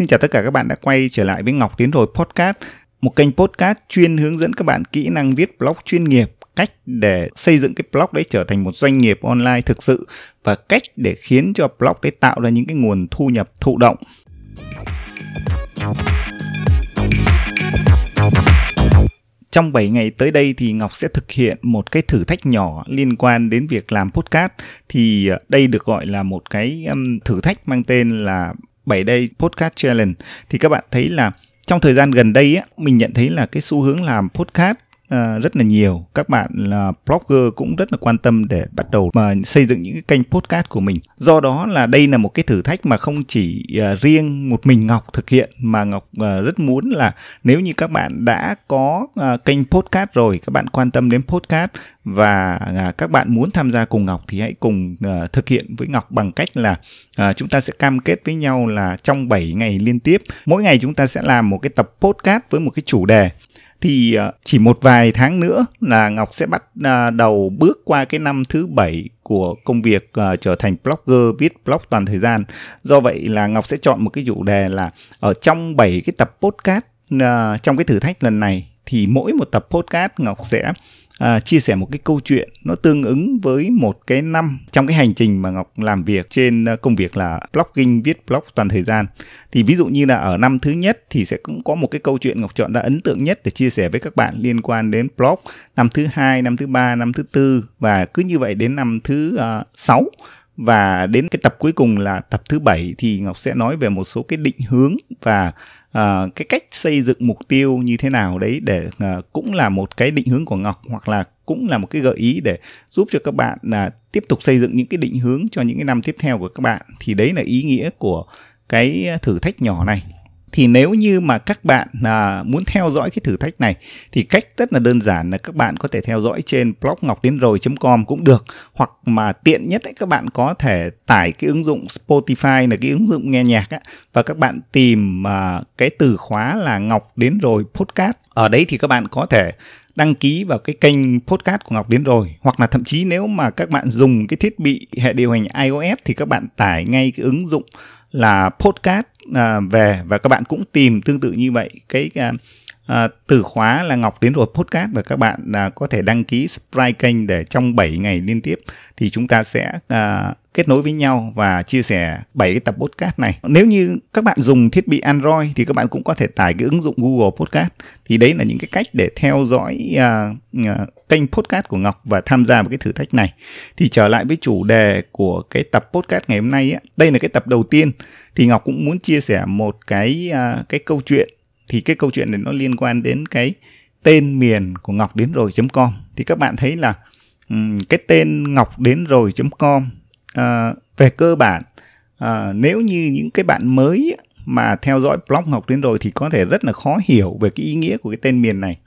Xin chào tất cả các bạn đã quay trở lại với Ngọc Tiến Rồi Podcast, một kênh podcast chuyên hướng dẫn các bạn kỹ năng viết blog chuyên nghiệp, cách để xây dựng cái blog đấy trở thành một doanh nghiệp online thực sự và cách để khiến cho blog đấy tạo ra những cái nguồn thu nhập thụ động. Trong 7 ngày tới đây thì Ngọc sẽ thực hiện một cái thử thách nhỏ liên quan đến việc làm podcast. Thì ờ, đây được gọi là một cái thử thách mang tên là 7 day podcast challenge. Thì các bạn thấy là trong thời gian gần đây á, mình nhận thấy là cái xu hướng làm podcast uh, rất là nhiều. Các bạn là blogger cũng rất là quan tâm để bắt đầu mà xây dựng những cái kênh podcast của mình. Do đó là đây là một cái thử thách mà không chỉ uh, riêng một mình ngọc thực hiện mà ngọc uh, rất muốn là nếu như các bạn đã có uh, kênh podcast rồi các bạn quan tâm đến podcast và uh, các bạn muốn tham gia cùng ngọc thì hãy cùng uh, thực hiện với ngọc bằng cách là uh, chúng ta sẽ cam kết với nhau là trong 7 ngày liên tiếp mỗi ngày chúng ta sẽ làm một cái tập podcast với một cái chủ đề thì à, chỉ một vài tháng nữa là Ngọc sẽ bắt à, đầu bước qua cái năm thứ bảy của công việc uh, trở thành blogger viết blog toàn thời gian. Do vậy là Ngọc sẽ chọn một cái chủ đề là ở trong 7 cái tập podcast uh, trong cái thử thách lần này thì mỗi một tập podcast Ngọc sẽ à, chia sẻ một cái câu chuyện nó tương ứng với một cái năm trong cái hành trình mà Ngọc làm việc trên à, công việc là blogging viết blog toàn thời gian. Thì ví dụ như là ở năm thứ nhất thì sẽ cũng có một cái câu chuyện Ngọc chọn đã ấn tượng nhất để chia sẻ với các bạn liên quan đến blog. Năm thứ hai năm thứ ba năm thứ tư và cứ như vậy đến năm thứ uh, sáu. Và đến cái tập cuối cùng là tập thứ bảy thì Ngọc sẽ nói về một số cái định hướng và à, cái cách xây dựng mục tiêu như thế nào đấy để à, cũng là một cái định hướng của Ngọc hoặc là cũng là một cái gợi ý để giúp cho các bạn là tiếp tục xây dựng những cái định hướng cho những cái năm tiếp theo của các bạn thì đấy là ý nghĩa của cái thử thách nhỏ này thì nếu như mà các bạn à, muốn theo dõi cái thử thách này thì cách rất là đơn giản là các bạn có thể theo dõi trên blog ngọc đến rồi com cũng được. Hoặc mà tiện nhất ấy, các bạn có thể tải cái ứng dụng Spotify là cái ứng dụng nghe nhạc á, và các bạn tìm à, cái từ khóa là ngọc đến rồi podcast. Ở đấy thì các bạn có thể đăng ký vào cái kênh podcast của Ngọc đến rồi. Hoặc là thậm chí nếu mà các bạn dùng cái thiết bị hệ điều hành iOS thì các bạn tải ngay cái ứng dụng là podcast à, về và các bạn cũng tìm tương tự như vậy. Cái à, à, từ khóa là Ngọc đến rồi podcast và các bạn à, có thể đăng ký subscribe kênh để trong 7 ngày liên tiếp thì chúng ta sẽ à, kết nối với nhau và chia sẻ 7 cái tập podcast này. Nếu như các bạn dùng thiết bị Android thì các bạn cũng có thể tải cái ứng dụng Google Podcast. Thì đấy là những cái cách để theo dõi uh, uh, kênh podcast của Ngọc và tham gia vào cái thử thách này. Thì trở lại với chủ đề của cái tập podcast ngày hôm nay á, đây là cái tập đầu tiên thì Ngọc cũng muốn chia sẻ một cái uh, cái câu chuyện thì cái câu chuyện này nó liên quan đến cái tên miền của ngọc đến rồi.com thì các bạn thấy là um, cái tên ngọc đến rồi.com uh, về cơ bản uh, nếu như những cái bạn mới mà theo dõi blog ngọc đến rồi thì có thể rất là khó hiểu về cái ý nghĩa của cái tên miền này.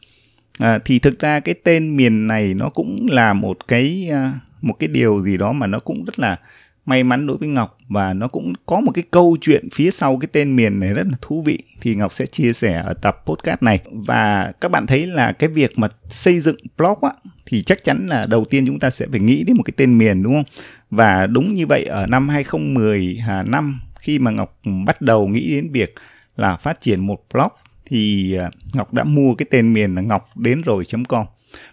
À, thì thực ra cái tên miền này nó cũng là một cái uh, một cái điều gì đó mà nó cũng rất là may mắn đối với Ngọc và nó cũng có một cái câu chuyện phía sau cái tên miền này rất là thú vị thì Ngọc sẽ chia sẻ ở tập podcast này. Và các bạn thấy là cái việc mà xây dựng blog á thì chắc chắn là đầu tiên chúng ta sẽ phải nghĩ đến một cái tên miền đúng không? Và đúng như vậy ở năm 2010 à, năm khi mà Ngọc bắt đầu nghĩ đến việc là phát triển một blog thì à, Ngọc đã mua cái tên miền là ngọc đến rồi.com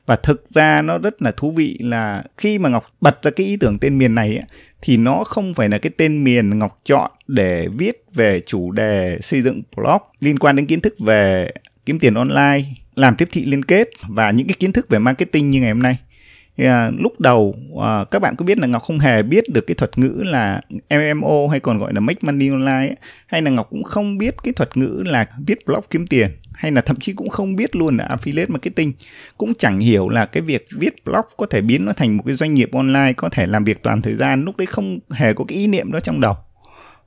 và thực ra nó rất là thú vị là khi mà Ngọc bật ra cái ý tưởng tên miền này ấy, thì nó không phải là cái tên miền Ngọc chọn để viết về chủ đề xây dựng blog liên quan đến kiến thức về kiếm tiền online, làm tiếp thị liên kết và những cái kiến thức về marketing như ngày hôm nay. À, lúc đầu à, các bạn có biết là Ngọc không hề biết được cái thuật ngữ là MMO hay còn gọi là make money online ấy, hay là Ngọc cũng không biết cái thuật ngữ là viết blog kiếm tiền hay là thậm chí cũng không biết luôn là affiliate marketing. Cũng chẳng hiểu là cái việc viết blog có thể biến nó thành một cái doanh nghiệp online có thể làm việc toàn thời gian lúc đấy không hề có cái ý niệm đó trong đầu.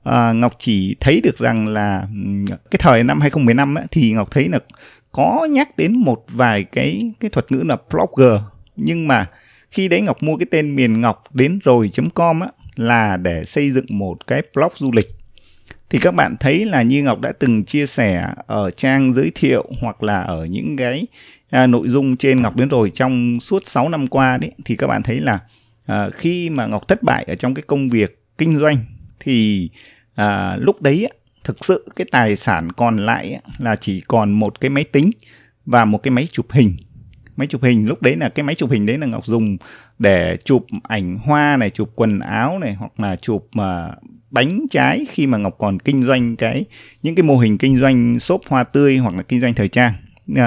À, Ngọc chỉ thấy được rằng là cái thời năm 2015 ấy, thì Ngọc thấy là có nhắc đến một vài cái cái thuật ngữ là blogger nhưng mà khi đấy Ngọc mua cái tên miền ngọc đến rồi.com á là để xây dựng một cái blog du lịch. Thì các bạn thấy là như Ngọc đã từng chia sẻ ở trang giới thiệu hoặc là ở những cái à, nội dung trên Ngọc đến rồi trong suốt 6 năm qua đấy thì các bạn thấy là à, khi mà Ngọc thất bại ở trong cái công việc kinh doanh thì à, lúc đấy thực sự cái tài sản còn lại là chỉ còn một cái máy tính và một cái máy chụp hình máy chụp hình. Lúc đấy là cái máy chụp hình đấy là ngọc dùng để chụp ảnh hoa này chụp quần áo này hoặc là chụp uh, bánh trái khi mà ngọc còn kinh doanh cái những cái mô hình kinh doanh shop hoa tươi hoặc là kinh doanh thời trang. Uh,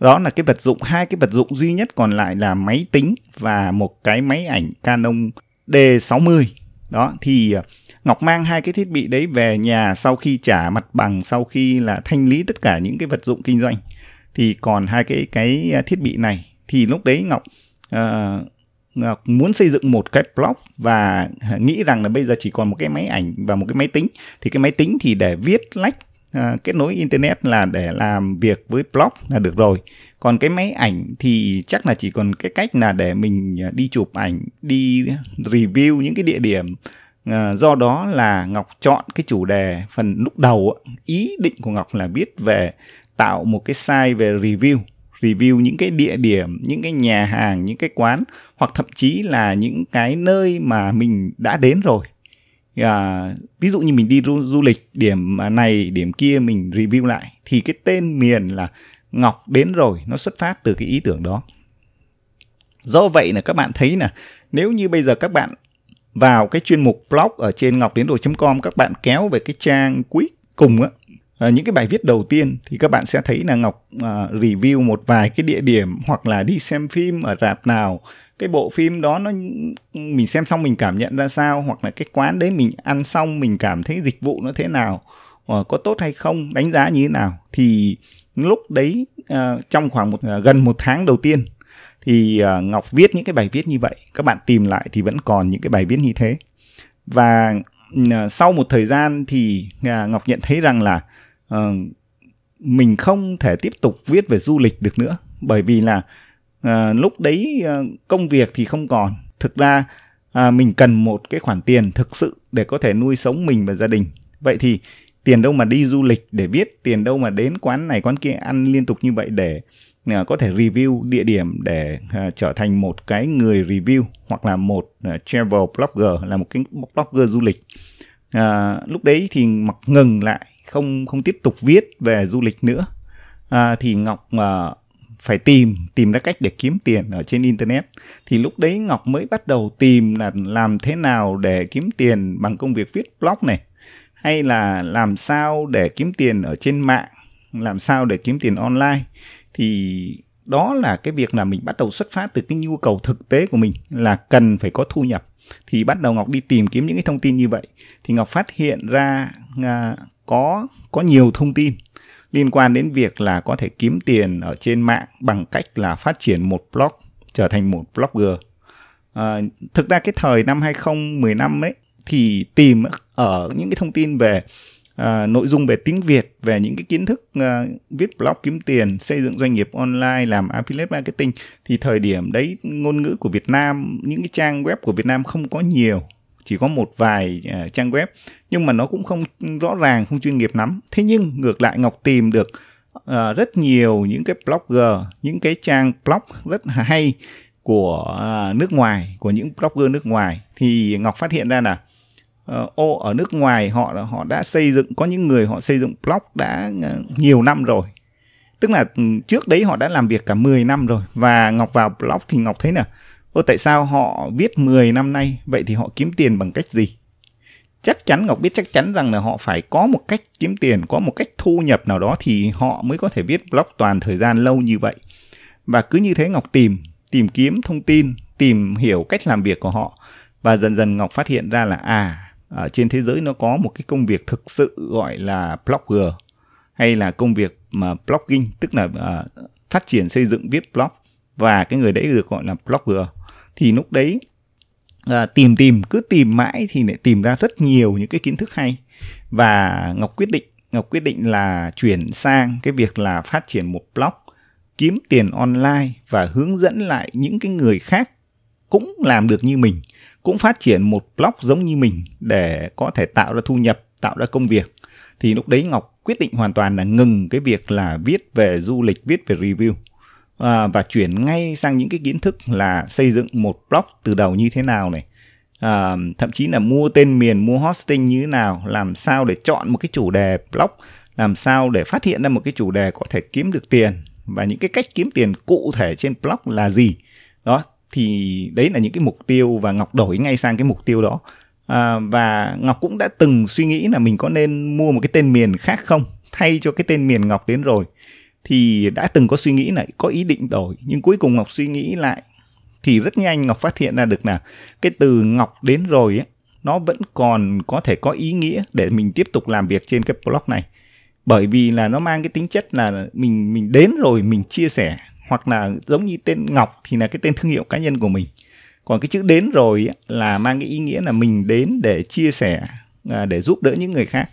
đó là cái vật dụng hai cái vật dụng duy nhất còn lại là máy tính và một cái máy ảnh Canon D60 đó thì à, Ngọc mang hai cái thiết bị đấy về nhà sau khi trả mặt bằng sau khi là thanh lý tất cả những cái vật dụng kinh doanh thì còn hai cái cái à, thiết bị này. Thì lúc đấy Ngọc uh, Ngọc muốn xây dựng một cái blog và nghĩ rằng là bây giờ chỉ còn một cái máy ảnh và một cái máy tính. Thì cái máy tính thì để viết lách uh, kết nối internet là để làm việc với blog là được rồi. Còn cái máy ảnh thì chắc là chỉ còn cái cách là để mình đi chụp ảnh đi review những cái địa điểm À, do đó là Ngọc chọn cái chủ đề phần lúc đầu ý định của Ngọc là viết về tạo một cái site về review review những cái địa điểm những cái nhà hàng những cái quán hoặc thậm chí là những cái nơi mà mình đã đến rồi. À, ví dụ như mình đi du, du lịch điểm này điểm kia mình review lại thì cái tên miền là ngọc đến rồi nó xuất phát từ cái ý tưởng đó. Do vậy là các bạn thấy là nếu như bây giờ các bạn vào cái chuyên mục blog ở trên ngọc đến rồi com các bạn kéo về cái trang cuối cùng á à, những cái bài viết đầu tiên thì các bạn sẽ thấy là ngọc à, review một vài cái địa điểm hoặc là đi xem phim ở rạp nào. Cái bộ phim đó nó mình xem xong mình cảm nhận ra sao hoặc là cái quán đấy mình ăn xong mình cảm thấy dịch vụ nó thế nào uh, có tốt hay không đánh giá như thế nào. Thì lúc đấy uh, trong khoảng một uh, gần một tháng đầu tiên thì uh, ngọc viết những cái bài viết như vậy. Các bạn tìm lại thì vẫn còn những cái bài viết như thế. Và ừ, sau một thời gian thì ngọc nhận thấy rằng là uh, mình không thể tiếp tục viết về du lịch được nữa bởi vì là uh, lúc đấy uh, công việc thì không còn. Thực ra uh, mình cần một cái khoản tiền thực sự để có thể nuôi sống mình và gia đình. Vậy thì tiền đâu mà đi du lịch để viết tiền đâu mà đến quán này quán kia ăn liên tục như vậy để uh, có thể review địa điểm để uh, trở thành một cái người review hoặc là một uh, travel blogger là một cái blogger du lịch à, lúc đấy thì mặc ngừng lại không không tiếp tục viết về du lịch nữa. À, thì ngọc à, phải tìm tìm ra cách để kiếm tiền ở trên internet. Thì lúc đấy ngọc mới bắt đầu tìm là làm thế nào để kiếm tiền bằng công việc viết blog này hay là làm sao để kiếm tiền ở trên mạng làm sao để kiếm tiền online. Thì đó là cái việc là mình bắt đầu xuất phát từ cái nhu cầu thực tế của mình là cần phải có thu nhập thì bắt đầu ngọc đi tìm kiếm những cái thông tin như vậy thì ngọc phát hiện ra à, có có nhiều thông tin liên quan đến việc là có thể kiếm tiền ở trên mạng bằng cách là phát triển một blog trở thành một blogger. À, thực ra cái thời năm 2015 ấy thì tìm ở những cái thông tin về à, nội dung về tiếng Việt về những cái kiến thức à, viết blog kiếm tiền xây dựng doanh nghiệp online làm affiliate marketing thì thời điểm đấy ngôn ngữ của Việt Nam những cái trang web của Việt Nam không có nhiều chỉ có một vài uh, trang web nhưng mà nó cũng không rõ ràng không chuyên nghiệp lắm. Thế nhưng ngược lại ngọc tìm được uh, rất nhiều những cái blogger những cái trang blog rất hay của uh, nước ngoài của những blogger nước ngoài. Thì ngọc phát hiện ra là uh, ô ở nước ngoài họ họ đã xây dựng có những người họ xây dựng blog đã uh, nhiều năm rồi tức là ừ, trước đấy họ đã làm việc cả 10 năm rồi và ngọc vào blog thì ngọc thấy là Ô tại sao họ viết 10 năm nay, vậy thì họ kiếm tiền bằng cách gì? Chắc chắn Ngọc biết chắc chắn rằng là họ phải có một cách kiếm tiền, có một cách thu nhập nào đó thì họ mới có thể viết blog toàn thời gian lâu như vậy. Và cứ như thế Ngọc tìm, tìm kiếm thông tin, tìm hiểu cách làm việc của họ. Và dần dần Ngọc phát hiện ra là à, ở trên thế giới nó có một cái công việc thực sự gọi là blogger hay là công việc mà blogging tức là uh, phát triển xây dựng viết blog. Và cái người đấy được gọi là blogger. Thì lúc đấy à, tìm tìm cứ tìm mãi thì lại tìm ra rất nhiều những cái kiến thức hay. Và ngọc quyết định ngọc quyết định là chuyển sang cái việc là phát triển một blog kiếm tiền online và hướng dẫn lại những cái người khác cũng làm được như mình cũng phát triển một blog giống như mình để có thể tạo ra thu nhập tạo ra công việc. Thì lúc đấy ngọc quyết định hoàn toàn là ngừng cái việc là viết về du lịch viết về review à, và chuyển ngay sang những cái kiến thức là xây dựng một blog từ đầu như thế nào này. À, thậm chí là mua tên miền mua hosting như thế nào làm sao để chọn một cái chủ đề blog làm sao để phát hiện ra một cái chủ đề có thể kiếm được tiền và những cái cách kiếm tiền cụ thể trên blog là gì. Đó thì đấy là những cái mục tiêu và ngọc đổi ngay sang cái mục tiêu đó. À, và ngọc cũng đã từng suy nghĩ là mình có nên mua một cái tên miền khác không? Thay cho cái tên miền ngọc đến rồi. Thì đã từng có suy nghĩ là có ý định đổi nhưng cuối cùng ngọc suy nghĩ lại thì rất nhanh ngọc phát hiện ra được là cái từ ngọc đến rồi ấy, nó vẫn còn có thể có ý nghĩa để mình tiếp tục làm việc trên cái blog này. Bởi vì là nó mang cái tính chất là mình mình đến rồi mình chia sẻ hoặc là giống như tên ngọc thì là cái tên thương hiệu cá nhân của mình. Còn cái chữ đến rồi là mang cái ý nghĩa là mình đến để chia sẻ à, để giúp đỡ những người khác.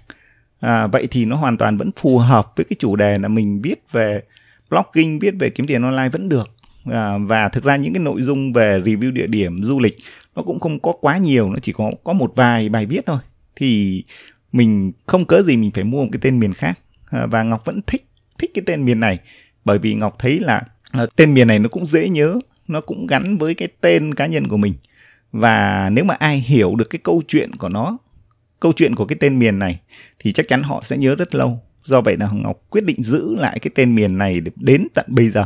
À, vậy thì nó hoàn toàn vẫn phù hợp với cái chủ đề là mình viết về blogging viết về kiếm tiền online vẫn được. À, và thực ra những cái nội dung về review địa điểm du lịch nó cũng không có quá nhiều nó chỉ có có một vài bài viết thôi. Thì mình không cớ gì mình phải mua một cái tên miền khác. À, và ngọc vẫn thích thích cái tên miền này bởi vì ngọc thấy là à, tên miền này nó cũng dễ nhớ nó cũng gắn với cái tên cá nhân của mình. Và nếu mà ai hiểu được cái câu chuyện của nó câu chuyện của cái tên miền này thì chắc chắn họ sẽ nhớ rất lâu. Do vậy là ngọc quyết định giữ lại cái tên miền này đến tận bây giờ.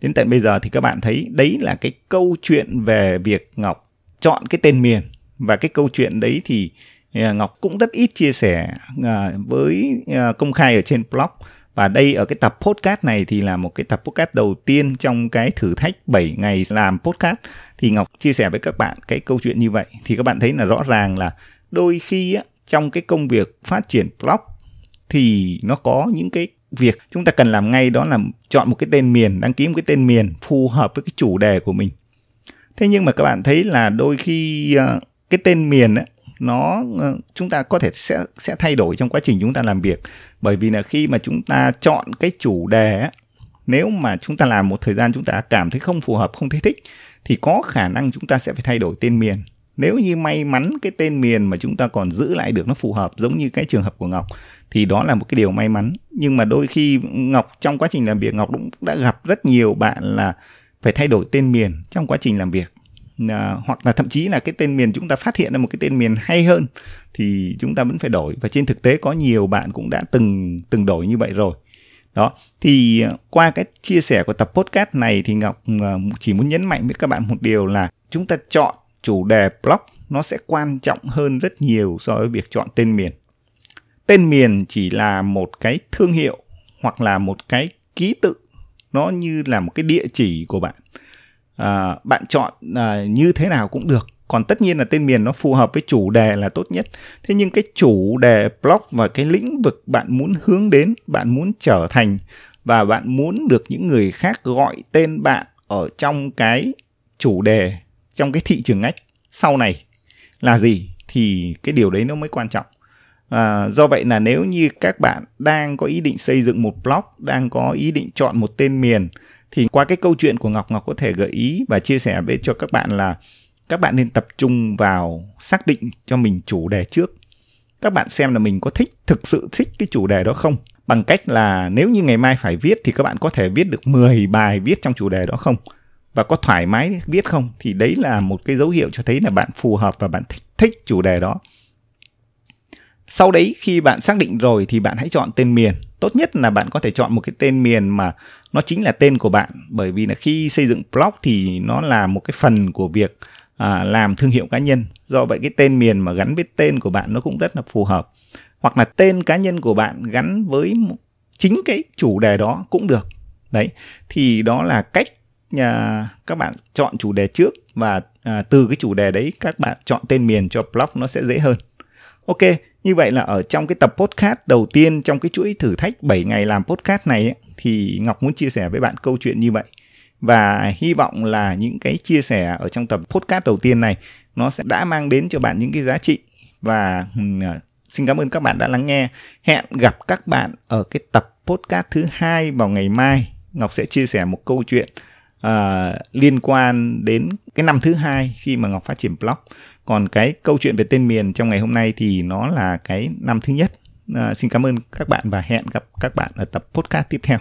Đến tận bây giờ thì các bạn thấy đấy là cái câu chuyện về việc ngọc chọn cái tên miền. Và cái câu chuyện đấy thì à, ngọc cũng rất ít chia sẻ à, với à, công khai ở trên blog và đây ở cái tập podcast này thì là một cái tập podcast đầu tiên trong cái thử thách 7 ngày làm podcast. Thì Ngọc chia sẻ với các bạn cái câu chuyện như vậy. Thì các bạn thấy là rõ ràng là đôi khi á, trong cái công việc phát triển blog thì nó có những cái việc chúng ta cần làm ngay đó là chọn một cái tên miền đăng ký một cái tên miền phù hợp với cái chủ đề của mình. Thế nhưng mà các bạn thấy là đôi khi ờ, cái tên miền á nó ờ, chúng ta có thể sẽ sẽ thay đổi trong quá trình chúng ta làm việc. Bởi vì là khi mà chúng ta chọn cái chủ đề nếu mà chúng ta làm một thời gian chúng ta cảm thấy không phù hợp, không thấy thích, thì có khả năng chúng ta sẽ phải thay đổi tên miền. Nếu như may mắn cái tên miền mà chúng ta còn giữ lại được nó phù hợp, giống như cái trường hợp của ngọc, thì đó là một cái điều may mắn. Nhưng mà đôi khi ngọc, trong quá trình làm việc, ngọc cũng đã gặp rất nhiều bạn là phải thay đổi tên miền trong quá trình làm việc à, hoặc là thậm chí là cái tên miền chúng ta phát hiện ra một cái tên miền hay hơn thì chúng ta vẫn phải đổi. Và trên thực tế có nhiều bạn cũng đã từng từng đổi như vậy rồi. Đó. Thì à, qua cái chia sẻ của tập podcast này thì ngọc à, chỉ muốn nhấn mạnh với các bạn một điều là chúng ta chọn chủ đề blog nó sẽ quan trọng hơn rất nhiều so với việc chọn tên miền. Tên miền chỉ là một cái thương hiệu hoặc là một cái ký tự nó như là một cái địa chỉ của bạn à, bạn chọn à, như thế nào cũng được. Còn tất nhiên là tên miền nó phù hợp với chủ đề là tốt nhất. Thế nhưng cái chủ đề blog và cái lĩnh vực bạn muốn hướng đến bạn muốn trở thành và bạn muốn được những người khác gọi tên bạn ở trong cái chủ đề trong cái thị trường ngách sau này là gì thì cái điều đấy nó mới quan trọng. À, do vậy là nếu như các bạn đang có ý định xây dựng một blog đang có ý định chọn một tên miền thì qua cái câu chuyện của ngọc ngọc có thể gợi ý và chia sẻ với cho các bạn là các bạn nên tập trung vào xác định cho mình chủ đề trước. Các bạn xem là mình có thích, thực sự thích cái chủ đề đó không? Bằng cách là nếu như ngày mai phải viết thì các bạn có thể viết được 10 bài viết trong chủ đề đó không? Và có thoải mái viết không? Thì đấy là một cái dấu hiệu cho thấy là bạn phù hợp và bạn thích thích chủ đề đó sau đấy khi bạn xác định rồi thì bạn hãy chọn tên miền. Tốt nhất là bạn có thể chọn một cái tên miền mà nó chính là tên của bạn. Bởi vì là khi xây dựng blog thì nó là một cái phần của việc à, làm thương hiệu cá nhân. Do vậy cái tên miền mà gắn với tên của bạn nó cũng rất là phù hợp. Hoặc là tên cá nhân của bạn gắn với chính cái chủ đề đó cũng được. Đấy thì đó là cách nhà các bạn chọn chủ đề trước và à, từ cái chủ đề đấy các bạn chọn tên miền cho blog nó sẽ dễ hơn ok như vậy là ở trong cái tập podcast đầu tiên trong cái chuỗi thử thách 7 ngày làm podcast này ấy, thì Ngọc muốn chia sẻ với bạn câu chuyện như vậy. Và hy vọng là những cái chia sẻ ở trong tập podcast đầu tiên này nó sẽ đã mang đến cho bạn những cái giá trị. Và à, xin cảm ơn các bạn đã lắng nghe. Hẹn gặp các bạn ở cái tập podcast thứ hai vào ngày mai. Ngọc sẽ chia sẻ một câu chuyện uh, liên quan đến cái năm thứ hai khi mà ngọc phát triển blog còn cái câu chuyện về tên miền trong ngày hôm nay thì nó là cái năm thứ nhất. À, xin cảm ơn các bạn và hẹn gặp các bạn ở tập podcast tiếp theo.